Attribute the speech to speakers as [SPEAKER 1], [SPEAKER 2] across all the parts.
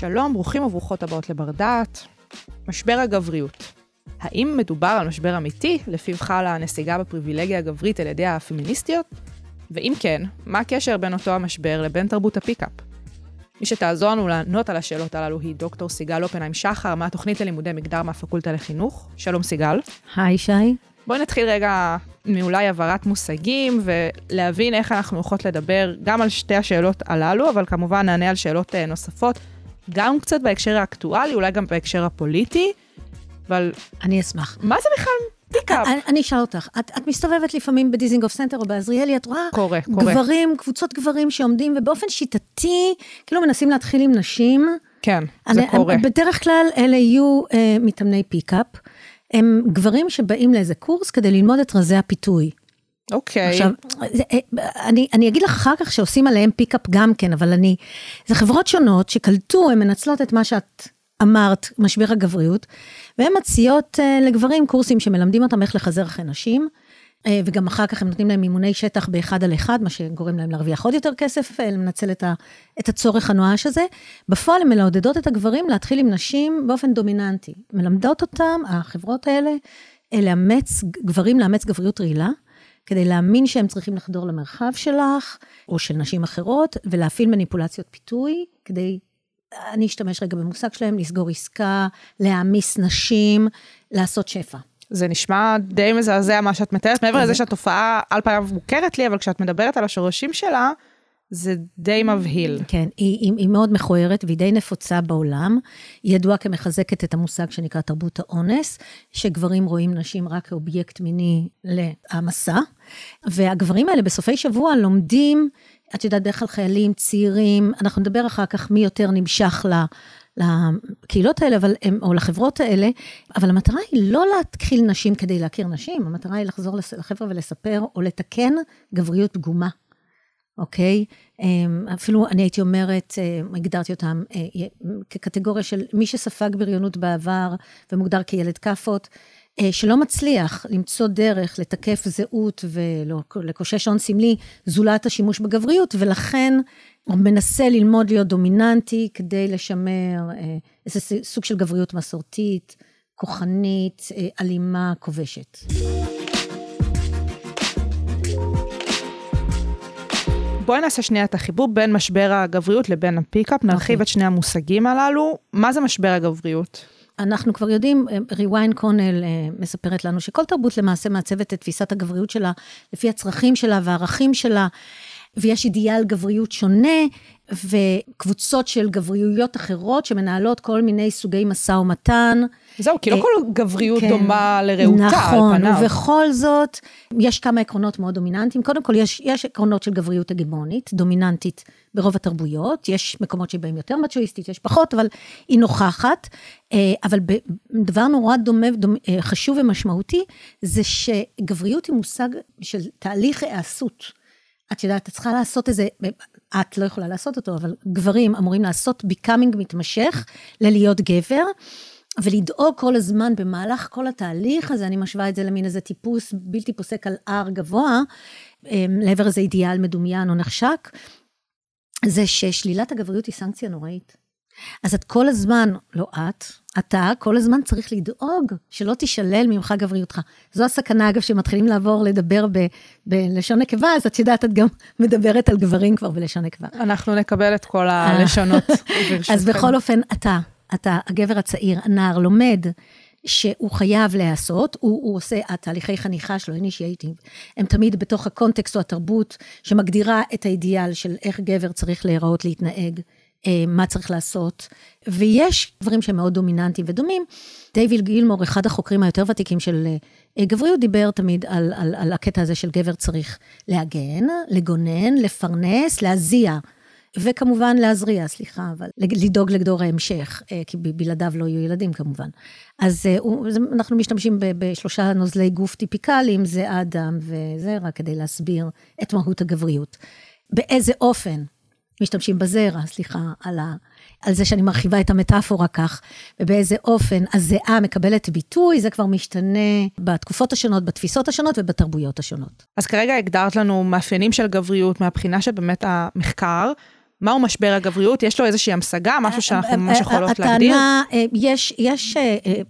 [SPEAKER 1] שלום, ברוכים וברוכות הבאות לבר דעת. משבר הגבריות. האם מדובר על משבר אמיתי, לפיו חלה הנסיגה בפריבילגיה הגברית על ידי הפמיניסטיות? ואם כן, מה הקשר בין אותו המשבר לבין תרבות ה pickup? מי שתעזור לנו לענות על השאלות הללו היא דוקטור סיגל אופנהיים שחר מהתוכנית ללימודי מגדר מהפקולטה לחינוך. שלום סיגל.
[SPEAKER 2] היי שי.
[SPEAKER 1] בואי נתחיל רגע מאולי הבהרת מושגים ולהבין איך אנחנו יכולות לדבר גם על שתי השאלות הללו, אבל כמובן נענה על שאלות אה, נוספות, גם קצת בהקשר האקטואלי, אולי גם בהקשר הפוליטי, אבל...
[SPEAKER 2] אני אשמח.
[SPEAKER 1] מה זה בכלל pickup?
[SPEAKER 2] אני, אני אשאל אותך, את, את מסתובבת לפעמים בדיזינגוף סנטר או בעזריאלי, את רואה
[SPEAKER 1] קורה, קורה.
[SPEAKER 2] גברים, קבוצות גברים שעומדים ובאופן שיטתי, כאילו מנסים להתחיל עם נשים.
[SPEAKER 1] כן, זה
[SPEAKER 2] אני,
[SPEAKER 1] קורה.
[SPEAKER 2] בדרך כלל אלה יהיו אה, מתאמני pickup. הם גברים שבאים לאיזה קורס כדי ללמוד את רזי הפיתוי.
[SPEAKER 1] אוקיי.
[SPEAKER 2] עכשיו, זה, אה, אני, אני אגיד לך אחר כך שעושים עליהם pickup גם כן, אבל אני, זה חברות שונות שקלטו, הן מנצלות את מה שאת אמרת, משבר הגבריות, והן מציעות uh, לגברים קורסים שמלמדים אותם איך לחזר אחרי נשים, uh, וגם אחר כך הם נותנים להם מימוני שטח באחד על אחד, מה שגורם להם להרוויח עוד יותר כסף, לנצל את, ה, את הצורך הנואש הזה. בפועל הן מלעודדות את הגברים להתחיל עם נשים באופן דומיננטי. מלמדות אותם, החברות האלה, לאמץ, גברים לאמץ גבריות רעילה. כדי להאמין שהם צריכים לחדור למרחב שלך, או של נשים אחרות, ולהפעיל מניפולציות פיתוי, כדי, אני אשתמש רגע במושג שלהם, לסגור עסקה, להעמיס נשים, לעשות שפע.
[SPEAKER 1] זה נשמע די מזעזע מה שאת מתארת, מעבר לזה שהתופעה על פניו מוכרת לי, אבל כשאת מדברת על השורשים שלה, זה די מבהיל.
[SPEAKER 2] כן, היא, היא, היא מאוד מכוערת והיא די נפוצה בעולם. היא ידועה כמחזקת את המושג שנקרא תרבות האונס, שגברים רואים נשים רק כאובייקט מיני להעמסה, והגברים האלה בסופי שבוע לומדים, את יודעת, בדרך כלל חיילים, צעירים, אנחנו נדבר אחר כך מי יותר נמשך ל... לקהילות האלה, אבל הם, או לחברות האלה, אבל המטרה היא לא להתחיל נשים כדי להכיר נשים, המטרה היא לחזור לחבר'ה ולספר או לתקן גבריות פגומה. אוקיי? אפילו אני הייתי אומרת, הגדרתי אותם כקטגוריה של מי שספג בריונות בעבר ומוגדר כילד כאפות, שלא מצליח למצוא דרך לתקף זהות ולקושש הון סמלי זולת השימוש בגבריות, ולכן הוא מנסה ללמוד להיות דומיננטי כדי לשמר איזה סוג של גבריות מסורתית, כוחנית, אלימה, כובשת.
[SPEAKER 1] בואי נעשה שנייה את החיבור בין משבר הגבריות לבין הפיקאפ, נרחיב okay. את שני המושגים הללו. מה זה משבר הגבריות?
[SPEAKER 2] אנחנו כבר יודעים, ריוויין קונל מספרת לנו שכל תרבות למעשה מעצבת את תפיסת הגבריות שלה לפי הצרכים שלה והערכים שלה, ויש אידיאל גבריות שונה, וקבוצות של גבריויות אחרות שמנהלות כל מיני סוגי משא ומתן.
[SPEAKER 1] זהו, כי לא כל גבריות כן, דומה לרעותה
[SPEAKER 2] נכון,
[SPEAKER 1] על פניו.
[SPEAKER 2] נכון, ובכל זאת, יש כמה עקרונות מאוד דומיננטיים. קודם כל, יש, יש עקרונות של גבריות הגמונית, דומיננטית ברוב התרבויות. יש מקומות שבהם יותר מצ'ואיסטית, יש פחות, אבל היא נוכחת. אבל דבר נורא דומה, דומה, חשוב ומשמעותי, זה שגבריות היא מושג של תהליך היעשות. את יודעת, את צריכה לעשות איזה, את לא יכולה לעשות אותו, אבל גברים אמורים לעשות becoming מתמשך ללהיות גבר, ולדאוג כל הזמן במהלך כל התהליך הזה, אני משווה את זה למין איזה טיפוס בלתי פוסק על הר גבוה, לעבר איזה אידיאל מדומיין או נחשק, זה ששלילת הגבריות היא סנקציה נוראית. אז את כל הזמן, לא את, אתה כל הזמן צריך לדאוג שלא תישלל ממך גבריותך. זו הסכנה, אגב, שמתחילים לעבור לדבר ב, בלשון נקבה, אז את יודעת, את גם מדברת על גברים כבר בלשון נקבה.
[SPEAKER 1] אנחנו נקבל את כל הלשונות, ברשותכם.
[SPEAKER 2] אז בכל אופן, אתה, אתה, הגבר הצעיר, הנער, לומד שהוא חייב להיעשות, הוא, הוא עושה, התהליכי חניכה שלו, אינישייטיב, הם תמיד בתוך הקונטקסט או התרבות שמגדירה את האידיאל של איך גבר צריך להיראות, להתנהג. מה צריך לעשות, ויש דברים שהם מאוד דומיננטיים ודומים. דייוויד גילמור, אחד החוקרים היותר ותיקים של גבריות, דיבר תמיד על, על, על הקטע הזה של גבר צריך להגן, לגונן, לפרנס, להזיע. וכמובן להזריע, סליחה, אבל לדאוג לדור ההמשך, כי בלעדיו לא יהיו ילדים כמובן. אז אנחנו משתמשים בשלושה נוזלי גוף טיפיקליים, זה אדם וזרע, כדי להסביר את מהות הגבריות. באיזה אופן משתמשים בזרע, סליחה, על, ה, על זה שאני מרחיבה את המטאפורה כך, ובאיזה אופן הזיעה מקבלת ביטוי, זה כבר משתנה בתקופות השונות, בתפיסות השונות ובתרבויות השונות.
[SPEAKER 1] אז כרגע הגדרת לנו מאפיינים של גבריות מהבחינה שבאמת המחקר, מהו משבר הגבריות? יש לו איזושהי המשגה, משהו שאנחנו ממש יכולות להגדיר?
[SPEAKER 2] הטענה, יש, יש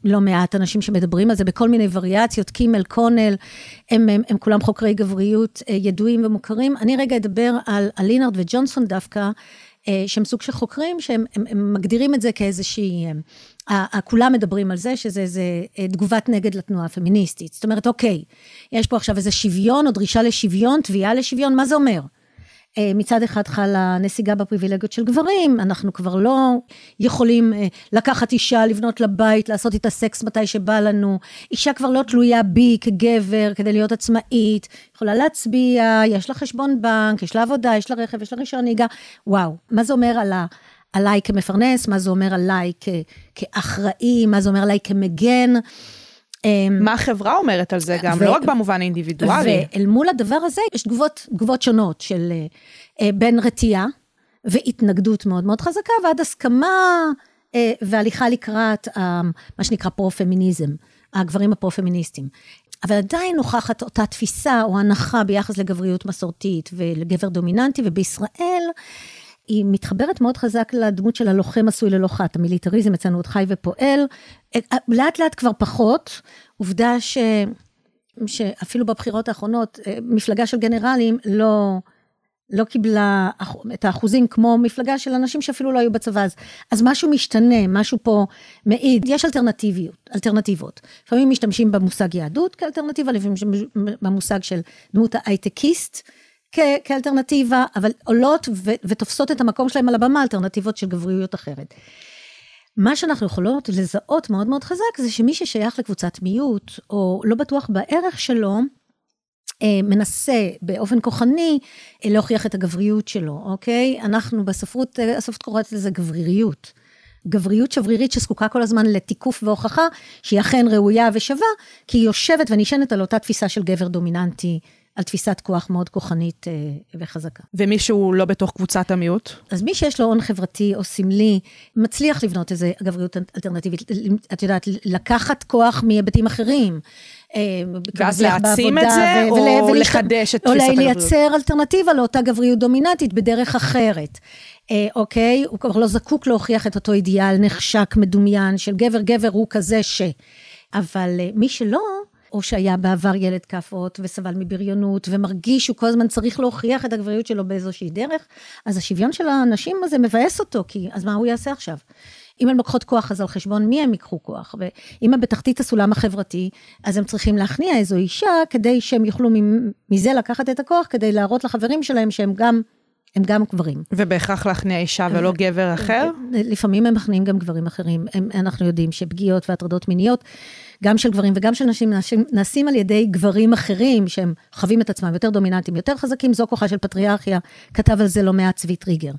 [SPEAKER 2] לא מעט אנשים שמדברים על זה בכל מיני וריאציות, קימל, קונל, הם, הם, הם כולם חוקרי גבריות ידועים ומוכרים. אני רגע אדבר על, על לינארד וג'ונסון דווקא, שהם סוג של חוקרים, שהם הם, הם מגדירים את זה כאיזושהי... כולם מדברים על זה שזה איזה תגובת נגד לתנועה הפמיניסטית. זאת אומרת, אוקיי, יש פה עכשיו איזה שוויון או דרישה לשוויון, תביעה לשוויון, מה זה אומר? אה, מצד אחד חלה נסיגה בפריבילגיות של גברים, אנחנו כבר לא יכולים אה, לקחת אישה, לבנות לה בית, לעשות איתה סקס מתי שבא לנו. אישה כבר לא תלויה בי כגבר כדי להיות עצמאית, יכולה להצביע, יש לה חשבון בנק, יש לה עבודה, יש לה רכב, יש לה רישיון נהיגה. וואו, מה זה אומר על ה... עליי כמפרנס, מה זה אומר עליי כ, כאחראי, מה זה אומר עליי כמגן.
[SPEAKER 1] אמ, מה החברה אומרת על זה גם, ו- לא רק במובן האינדיבידואלי.
[SPEAKER 2] ואל מול הדבר הזה יש תגובות, תגובות שונות של אה, אה, בין רתיעה והתנגדות מאוד מאוד חזקה, ועד הסכמה אה, והליכה לקראת מה שנקרא פרו-פמיניזם, הגברים הפרו-פמיניסטים. אבל עדיין נוכחת אותה תפיסה או הנחה ביחס לגבריות מסורתית ולגבר דומיננטי, ובישראל היא מתחברת מאוד חזק לדמות של הלוחם עשוי ללוחת, המיליטריזם אצלנו עוד חי ופועל, לאט לאט כבר פחות, עובדה ש... שאפילו בבחירות האחרונות, אה, מפלגה של גנרלים לא, לא קיבלה את האחוזים כמו מפלגה של אנשים שאפילו לא היו בצבא. אז, אז משהו משתנה, משהו פה מעיד, יש אלטרנטיביות, אלטרנטיבות. לפעמים משתמשים במושג יהדות כאלטרנטיבה, לפעמים במושג של דמות ההייטקיסט. כ- כאלטרנטיבה, אבל עולות ו- ותופסות את המקום שלהם על הבמה אלטרנטיבות של גבריות אחרת. מה שאנחנו יכולות לזהות מאוד מאוד חזק זה שמי ששייך לקבוצת מיעוט, או לא בטוח בערך שלו, אה, מנסה באופן כוחני אה, להוכיח את הגבריות שלו, אוקיי? אנחנו בספרות, אה, הספרות קוראת לזה גבריריות. גבריות שברירית שזקוקה כל הזמן לתיקוף והוכחה שהיא אכן ראויה ושווה, כי היא יושבת ונשענת על אותה תפיסה של גבר דומיננטי על תפיסת כוח מאוד כוחנית אה, וחזקה.
[SPEAKER 1] ומי שהוא לא בתוך קבוצת המיעוט?
[SPEAKER 2] אז מי שיש לו הון חברתי או סמלי, מצליח לבנות איזה גבריות אלטרנטיבית. את יודעת, לקחת כוח מהיבטים אחרים.
[SPEAKER 1] אה, ואז להעצים את זה, ו- או ולשת... לחדש את תפיסת
[SPEAKER 2] הגבריות? או לייצר אלטרנטיבה לאותה גבריות דומיננטית בדרך אחרת. אה, אוקיי? הוא כבר לא זקוק להוכיח את אותו אידיאל נחשק, מדומיין, של גבר, גבר הוא כזה ש... אבל מי שלא, או שהיה בעבר ילד כאפות וסבל מבריונות ומרגיש שהוא כל הזמן צריך להוכיח את הגבריות שלו באיזושהי דרך, אז השוויון של האנשים הזה מבאס אותו, כי אז מה הוא יעשה עכשיו? אם הן לוקחות כוח, אז על חשבון מי הם ייקחו כוח? ואם הם בתחתית הסולם החברתי, אז הם צריכים להכניע איזו אישה כדי שהם יוכלו מזה לקחת את הכוח, כדי להראות לחברים שלהם שהם גם הם גם גברים.
[SPEAKER 1] ובהכרח להכניע אישה ולא גבר אחר?
[SPEAKER 2] לפעמים הם מכניעים גם גברים אחרים. הם, אנחנו יודעים שפגיעות והטרדות מיניות, גם של גברים וגם של נשים, נעשים, נעשים על ידי גברים אחרים, שהם חווים את עצמם יותר דומיננטיים, יותר חזקים, זו כוחה של פטריארכיה, כתב על זה לא מעט צבי טריגר.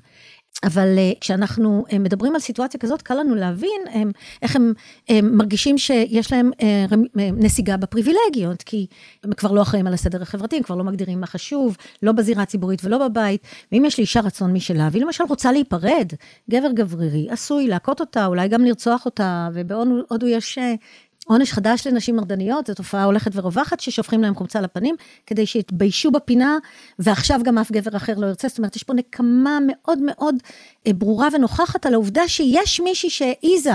[SPEAKER 2] אבל אה, כשאנחנו אה, מדברים על סיטואציה כזאת, קל לנו להבין הם, איך הם, הם מרגישים שיש להם אה, נסיגה בפריבילגיות, כי הם כבר לא אחראים על הסדר החברתי, הם כבר לא מגדירים מה חשוב, לא בזירה הציבורית ולא בבית. ואם יש לאישה רצון משלה, והיא למשל רוצה להיפרד, גבר גברירי, עשוי להכות אותה, אולי גם לרצוח אותה, ובהודו יש עונש חדש לנשים מרדניות, זו תופעה הולכת ורווחת, ששופכים להם חומצה לפנים, כדי שיתביישו בפינה, ועכשיו גם אף גבר אחר לא ירצה. זאת אומרת, יש פה נקמה מאוד מאוד אה, ברורה ונוכחת על העובדה שיש מישהי שהעיזה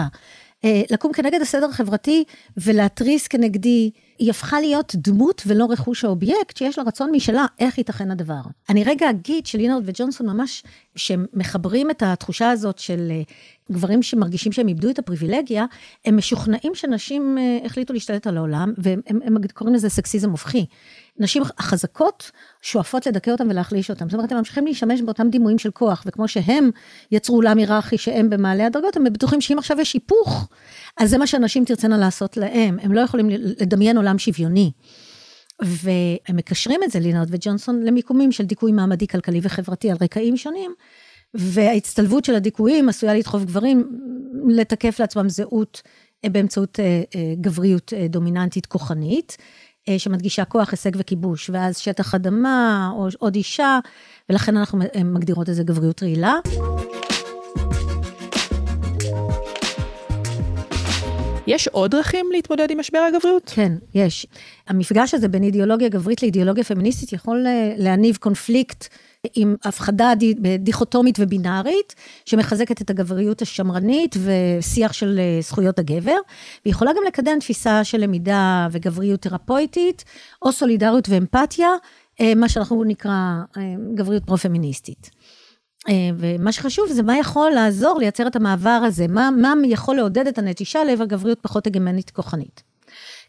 [SPEAKER 2] לקום כנגד הסדר החברתי ולהתריס כנגדי, היא הפכה להיות דמות ולא רכוש האובייקט, שיש לה רצון משלה, איך ייתכן הדבר. אני רגע אגיד שלינארד וג'ונסון ממש, שמחברים את התחושה הזאת של אה, גברים שמרגישים שהם איבדו את הפריבילגיה, הם משוכנעים שנשים אה, החליטו להשתלט על העולם, והם הם, הם קוראים לזה סקסיזם הופכי. נשים החזקות שואפות לדכא אותם ולהחליש אותם. זאת אומרת, הם ממשיכים להשתמש באותם דימויים של כוח, וכמו שהם יצרו עולם היררכי שהם במעלה הדרגות, הם בטוחים שאם עכשיו יש היפוך, אז זה מה שאנשים תרצנה לעשות להם. הם לא יכולים לדמיין עולם שוויוני. והם מקשרים את זה, לינארד וג'ונסון, למיקומים של דיכוי מעמדי, כלכלי וחברתי על רקעים שונים, וההצטלבות של הדיכויים עשויה לדחוף גברים לתקף לעצמם זהות אה, באמצעות אה, אה, גבריות דומיננטית כוחנית. שמדגישה כוח, הישג וכיבוש, ואז שטח אדמה או עוד אישה, ולכן אנחנו מגדירות את זה גבריות רעילה.
[SPEAKER 1] יש עוד דרכים להתמודד עם משבר הגבריות?
[SPEAKER 2] כן, יש. המפגש הזה בין אידיאולוגיה גברית לאידיאולוגיה פמיניסטית יכול אה, להניב קונפליקט עם הפחדה דיכוטומית ובינארית, שמחזקת את הגבריות השמרנית ושיח של אה, זכויות הגבר, והיא יכולה גם לקדם תפיסה של למידה וגבריות תרפויטית, או סולידריות ואמפתיה, אה, מה שאנחנו נקרא גבריות פרו-פמיניסטית. ומה שחשוב זה מה יכול לעזור לייצר את המעבר הזה, מה, מה יכול לעודד את הנטישה לעבר גבריות פחות הגמנית כוחנית.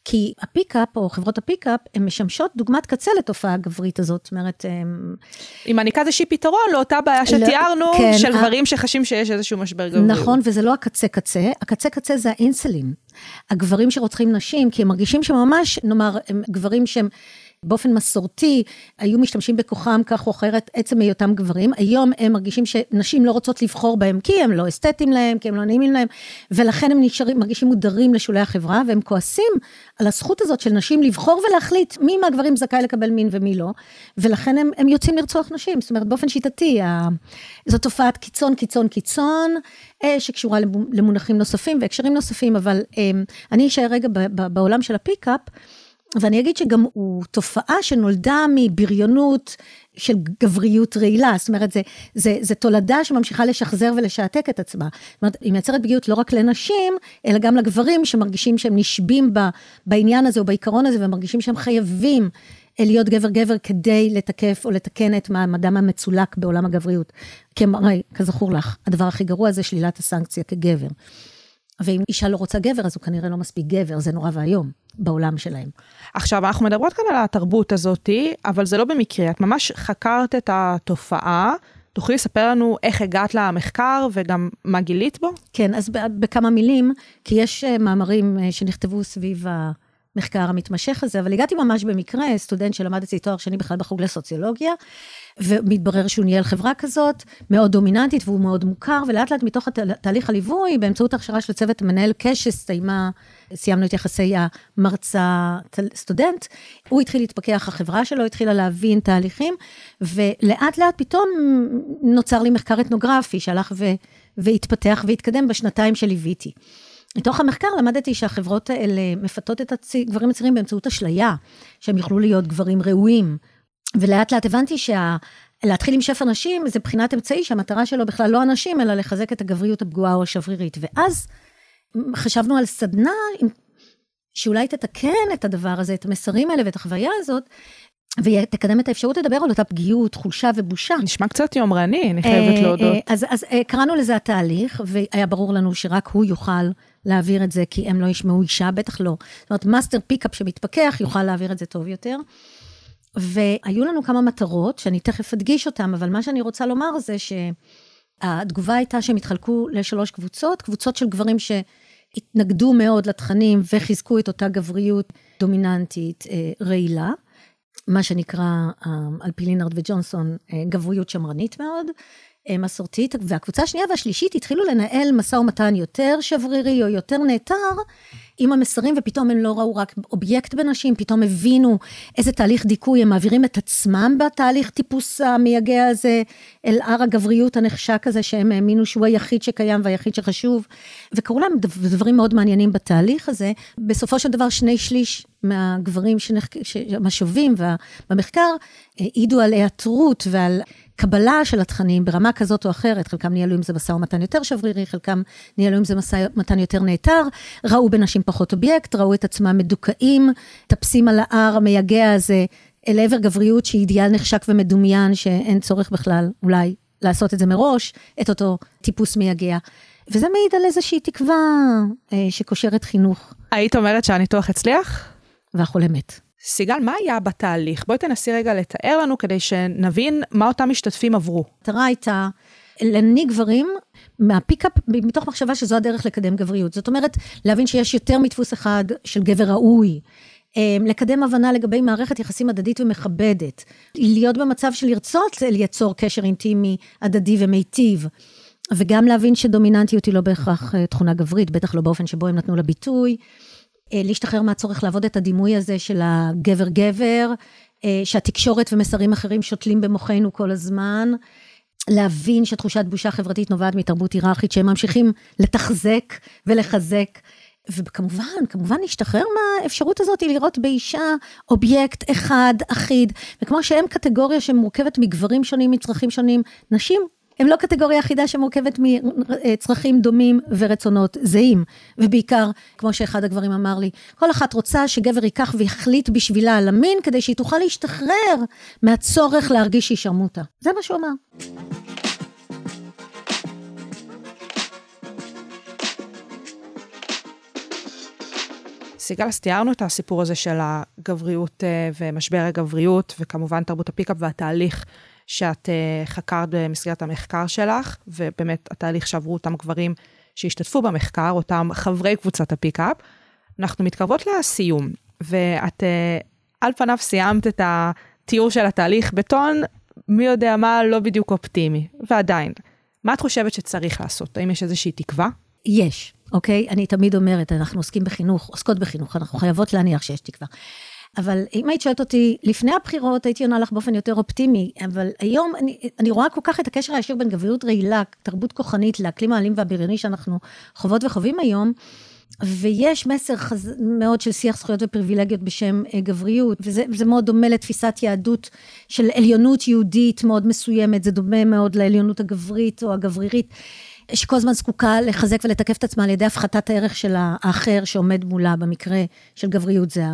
[SPEAKER 2] כי ה pickup, או חברות ה pickup, הן משמשות דוגמת קצה לתופעה הגברית הזאת. זאת אומרת... הם...
[SPEAKER 1] היא מעניקה איזושהי פתרון לאותה בעיה לא, שתיארנו, כן, של ה... גברים שחשים שיש איזשהו משבר גבריות.
[SPEAKER 2] נכון, וזה לא הקצה קצה, הקצה קצה זה האינסלים. הגברים שרוצחים נשים, כי הם מרגישים שממש, נאמר, הם גברים שהם... באופן מסורתי היו משתמשים בכוחם כך או אחרת עצם היותם גברים, היום הם מרגישים שנשים לא רוצות לבחור בהם כי הם לא אסתטיים להם, כי הם לא נעימים להם, ולכן הם נשארים, מרגישים מודרים לשולי החברה, והם כועסים על הזכות הזאת של נשים לבחור ולהחליט מי מהגברים זכאי לקבל מין ומי לא, ולכן הם, הם יוצאים לרצוח נשים, זאת אומרת באופן שיטתי, ה... זו תופעת קיצון, קיצון, קיצון, אה, שקשורה למונחים נוספים והקשרים נוספים, אבל אה, אני אשאר רגע בעולם של הפיקאפ, ואני אגיד שגם הוא תופעה שנולדה מבריונות של גבריות רעילה, זאת אומרת, זה, זה, זה תולדה שממשיכה לשחזר ולשעתק את עצמה. זאת אומרת, היא מייצרת פגיעות לא רק לנשים, אלא גם לגברים שמרגישים שהם נשבים ב, בעניין הזה או בעיקרון הזה, ומרגישים שהם חייבים אה, להיות גבר-גבר כדי לתקף או לתקן את מעמדם המצולק בעולם הגבריות. כי כזכור לך, הדבר הכי גרוע זה שלילת הסנקציה כגבר. ואם אישה לא רוצה גבר, אז הוא כנראה לא מספיק גבר, זה נורא ואיום בעולם שלהם.
[SPEAKER 1] עכשיו, אנחנו מדברות כאן על התרבות הזאתי, אבל זה לא במקרה, את ממש חקרת את התופעה. תוכלי לספר לנו איך הגעת למחקר וגם מה גילית בו?
[SPEAKER 2] כן, אז בכמה מילים, כי יש אה, מאמרים אה, שנכתבו סביב המחקר המתמשך הזה, אבל הגעתי ממש במקרה, סטודנט שלמד אצלי תואר שני בכלל בחוג לסוציולוגיה, ומתברר שהוא ניהל חברה כזאת, מאוד דומיננטית והוא מאוד מוכר, ולאט לאט מתוך תהליך הליווי, באמצעות הכשרה של צוות מנהל קש שהסתיימה, סיימנו את יחסי המרצה סטודנט, הוא התחיל להתפכח, החברה שלו התחילה להבין תהליכים, ולאט לאט פתאום נוצר לי מחקר אתנוגרפי שהלך ו, והתפתח והתקדם בשנתיים שליוויתי. מתוך המחקר למדתי שהחברות האלה מפתות את הגברים הצעירים באמצעות אשליה, שהם יוכלו להיות גברים ראויים, ולאט לאט הבנתי שה... להתחיל עם שפע נשים זה בחינת אמצעי שהמטרה שלו בכלל לא הנשים, אלא לחזק את הגבריות הפגועה או השברירית. ואז חשבנו על סדנה שאולי תתקן את הדבר הזה, את המסרים האלה ואת החוויה הזאת, ותקדם את האפשרות לדבר על אותה פגיעות, חולשה ובושה.
[SPEAKER 1] נשמע קצת יומרני, אני חייבת אה, להודות.
[SPEAKER 2] אה, אז, אז אה, קראנו לזה התהליך, והיה ברור לנו שרק הוא יוכל להעביר את זה, כי הם לא ישמעו אישה, בטח לא. זאת אומרת, מאסטר פיקאפ שמתפכח יוכל להעביר את זה טוב יותר. והיו לנו כמה מטרות, שאני תכף אדגיש אותן, אבל מה שאני רוצה לומר זה שהתגובה הייתה שהם התחלקו לשלוש קבוצות, קבוצות של גברים שהתנגדו מאוד לתכנים וחיזקו את אותה גבריות דומיננטית אה, רעילה, מה שנקרא, אה, על פי לינארד וג'ונסון, אה, גבריות שמרנית מאוד. מסורתית, והקבוצה השנייה והשלישית התחילו לנהל משא ומתן יותר שברירי או יותר נעתר עם המסרים, ופתאום הם לא ראו רק אובייקט בנשים, פתאום הבינו איזה תהליך דיכוי, הם מעבירים את עצמם בתהליך טיפוס המייגע הזה, אל הר הגבריות הנחשק הזה, שהם האמינו שהוא היחיד שקיים והיחיד שחשוב, וקרו להם דברים מאוד מעניינים בתהליך הזה. בסופו של דבר, שני שליש מהגברים שמשובים במחקר העידו על היעתרות ועל קבלה של התכנים ברמה כזאת או אחרת, חלקם ניהלו עם זה משא ומתן יותר שברירי, חלקם ניהלו עם זה משא ומתן יותר נעתר, ראו בנשים פחות אובייקט, ראו את עצמם מדוכאים, טפסים על ההר המייגע הזה אל עבר גבריות שהיא אידיאל נחשק ומדומיין, שאין צורך בכלל אולי לעשות את זה מראש, את אותו טיפוס מייגע. וזה מעיד על איזושהי תקווה אה, שקושרת חינוך.
[SPEAKER 1] היית אומרת שהניתוח הצליח?
[SPEAKER 2] והחולה מת.
[SPEAKER 1] סיגל, מה היה בתהליך? בואי תנסי רגע לתאר לנו כדי שנבין מה אותם משתתפים עברו.
[SPEAKER 2] המטרה הייתה להנהיג גברים מהפיקאפ, מתוך מחשבה שזו הדרך לקדם גבריות. זאת אומרת, להבין שיש יותר מדפוס אחד של גבר ראוי. אמ, לקדם הבנה לגבי מערכת יחסים הדדית ומכבדת. להיות במצב של לרצות ליצור קשר אינטימי, הדדי ומיטיב. וגם להבין שדומיננטיות היא לא בהכרח אה, תכונה גברית, בטח לא באופן שבו הם נתנו לה ביטוי. אה, להשתחרר מהצורך לעבוד את הדימוי הזה של הגבר-גבר, אה, שהתקשורת ומסרים אחרים שותלים במוחנו כל הזמן. להבין שתחושת בושה חברתית נובעת מתרבות היררכית, שהם ממשיכים לתחזק ולחזק וכמובן, כמובן להשתחרר מהאפשרות הזאת לראות באישה אובייקט אחד, אחיד, וכמו שהם קטגוריה שמורכבת מגברים שונים, מצרכים שונים, נשים הם לא קטגוריה אחידה שמורכבת מצרכים דומים ורצונות זהים. ובעיקר, כמו שאחד הגברים אמר לי, כל אחת רוצה שגבר ייקח ויחליט בשבילה על המין, כדי שהיא תוכל להשתחרר מהצורך להרגיש שהיא שרמוטה. זה מה שהוא אמר.
[SPEAKER 1] סיגל, אז תיארנו את הסיפור הזה של הגבריות אה, ומשבר הגבריות, וכמובן תרבות הפיקאפ והתהליך שאת אה, חקרת במסגרת המחקר שלך, ובאמת התהליך שעברו אותם גברים שהשתתפו במחקר, אותם חברי קבוצת הפיקאפ. אנחנו מתקרבות לסיום, ואת אה, על פניו סיימת את התיאור של התהליך בטון, מי יודע מה, לא בדיוק אופטימי, ועדיין. מה את חושבת שצריך לעשות? האם יש איזושהי תקווה?
[SPEAKER 2] יש, אוקיי? אני תמיד אומרת, אנחנו עוסקים בחינוך, עוסקות בחינוך, אנחנו חייבות להניח שיש תקווה. אבל אם היית שואלת אותי לפני הבחירות, הייתי עונה לך באופן יותר אופטימי, אבל היום אני, אני רואה כל כך את הקשר הישיר בין גבריות רעילה, תרבות כוחנית, לאקלים האלים והבריוני שאנחנו חוות וחווים היום. ויש מסר חז... מאוד של שיח זכויות ופריבילגיות בשם אה, גבריות, וזה מאוד דומה לתפיסת יהדות של עליונות יהודית מאוד מסוימת, זה דומה מאוד לעליונות הגברית או הגברירית, שכל הזמן זקוקה לחזק ולתקף את עצמה על ידי הפחתת הערך של האחר שעומד מולה, במקרה של גבריות זה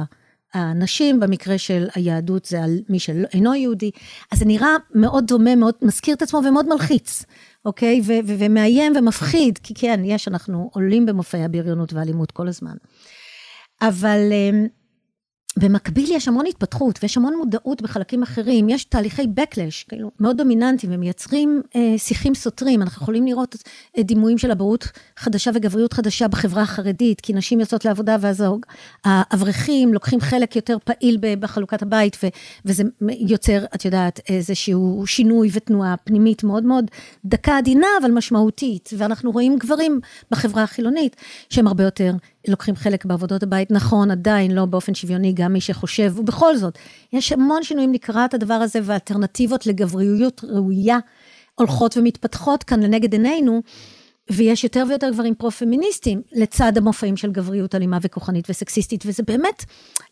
[SPEAKER 2] הנשים, במקרה של היהדות זה על מי שאינו יהודי, אז זה נראה מאוד דומה, מאוד מזכיר את עצמו ומאוד מלחיץ, אוקיי? ו- ו- ומאיים ומפחיד, כי כן, יש, אנחנו עולים במופעי הבריונות והאלימות כל הזמן. אבל אמ, במקביל יש המון התפתחות ויש המון מודעות בחלקים אחרים, יש תהליכי backlash, כאילו, מאוד דומיננטיים ומייצרים אה, שיחים סותרים, אנחנו יכולים לראות אה, דימויים של אבהות חדשה וגבריות חדשה בחברה החרדית, כי נשים יוצאות לעבודה ואז האברכים לוקחים חלק יותר פעיל בחלוקת הבית, ו, וזה יוצר, את יודעת, איזשהו שינוי ותנועה פנימית מאוד מאוד דקה עדינה, אבל משמעותית, ואנחנו רואים גברים בחברה החילונית שהם הרבה יותר לוקחים חלק בעבודות הבית, נכון, עדיין לא באופן שוויוני, גם מי שחושב, ובכל זאת, יש המון שינויים לקראת הדבר הזה, ואלטרנטיבות לגבריות ראויה הולכות ומתפתחות כאן לנגד עינינו, ויש יותר ויותר גברים פרו-פמיניסטים, לצד המופעים של גבריות אלימה וכוחנית וסקסיסטית, וזה באמת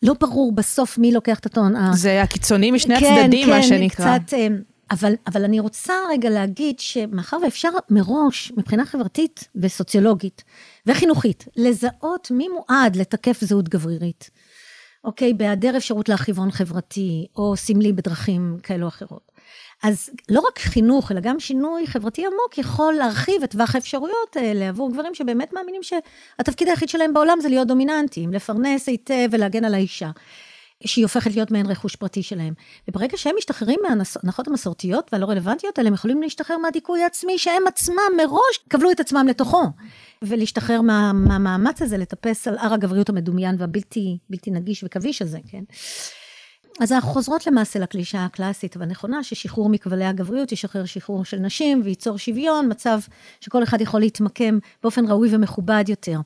[SPEAKER 2] לא ברור בסוף מי לוקח את הטון.
[SPEAKER 1] זה הקיצוני משני כן, הצדדים, כן, מה שנקרא.
[SPEAKER 2] קצת... אה, אבל, אבל אני רוצה רגע להגיד שמאחר ואפשר מראש, מבחינה חברתית וסוציולוגית וחינוכית, לזהות מי מועד לתקף זהות גברירית, אוקיי? בהיעדר אפשרות להרחיבון חברתי או סמלי בדרכים כאלו או אחרות. אז לא רק חינוך, אלא גם שינוי חברתי עמוק יכול להרחיב את טווח האפשרויות האלה עבור גברים שבאמת מאמינים שהתפקיד היחיד שלהם בעולם זה להיות דומיננטיים, לפרנס היטב ולהגן על האישה. שהיא הופכת להיות מעין רכוש פרטי שלהם. וברגע שהם משתחררים מההנחות המסורתיות והלא רלוונטיות האלה, הם יכולים להשתחרר מהדיכוי העצמי שהם עצמם מראש כבלו את עצמם לתוכו. ולהשתחרר מה, מהמאמץ הזה לטפס על הר הגבריות המדומיין והבלתי בלתי נגיש וקביש הזה, כן? אז אנחנו חוזרות למעשה לקלישה הקלאסית והנכונה, ששחרור מכבלי הגבריות ישחרר שחרור של נשים וייצור שוויון, מצב שכל אחד יכול להתמקם באופן ראוי ומכובד יותר.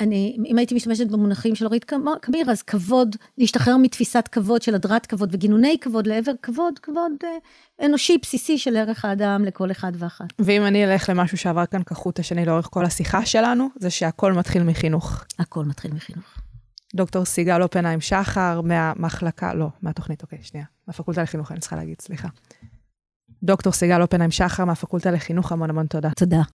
[SPEAKER 2] אני, אם הייתי משתמשת במונחים של אורית קמיר, אז כבוד, להשתחרר מתפיסת כבוד של הדרת כבוד וגינוני כבוד לעבר כבוד, כבוד אה, אנושי בסיסי של ערך האדם לכל אחד ואחת.
[SPEAKER 1] ואם אני אלך למשהו שעבר כאן כחוט השני לאורך כל השיחה שלנו, זה שהכל מתחיל מחינוך.
[SPEAKER 2] הכל מתחיל מחינוך.
[SPEAKER 1] דוקטור סיגל אופנהיים שחר מהמחלקה, לא, מהתוכנית, אוקיי, שנייה, מהפקולטה לחינוך, אני צריכה להגיד, סליחה. דוקטור סיגל אופנהיים שחר מהפקולטה לחינוך, המון המון תודה.
[SPEAKER 2] תודה.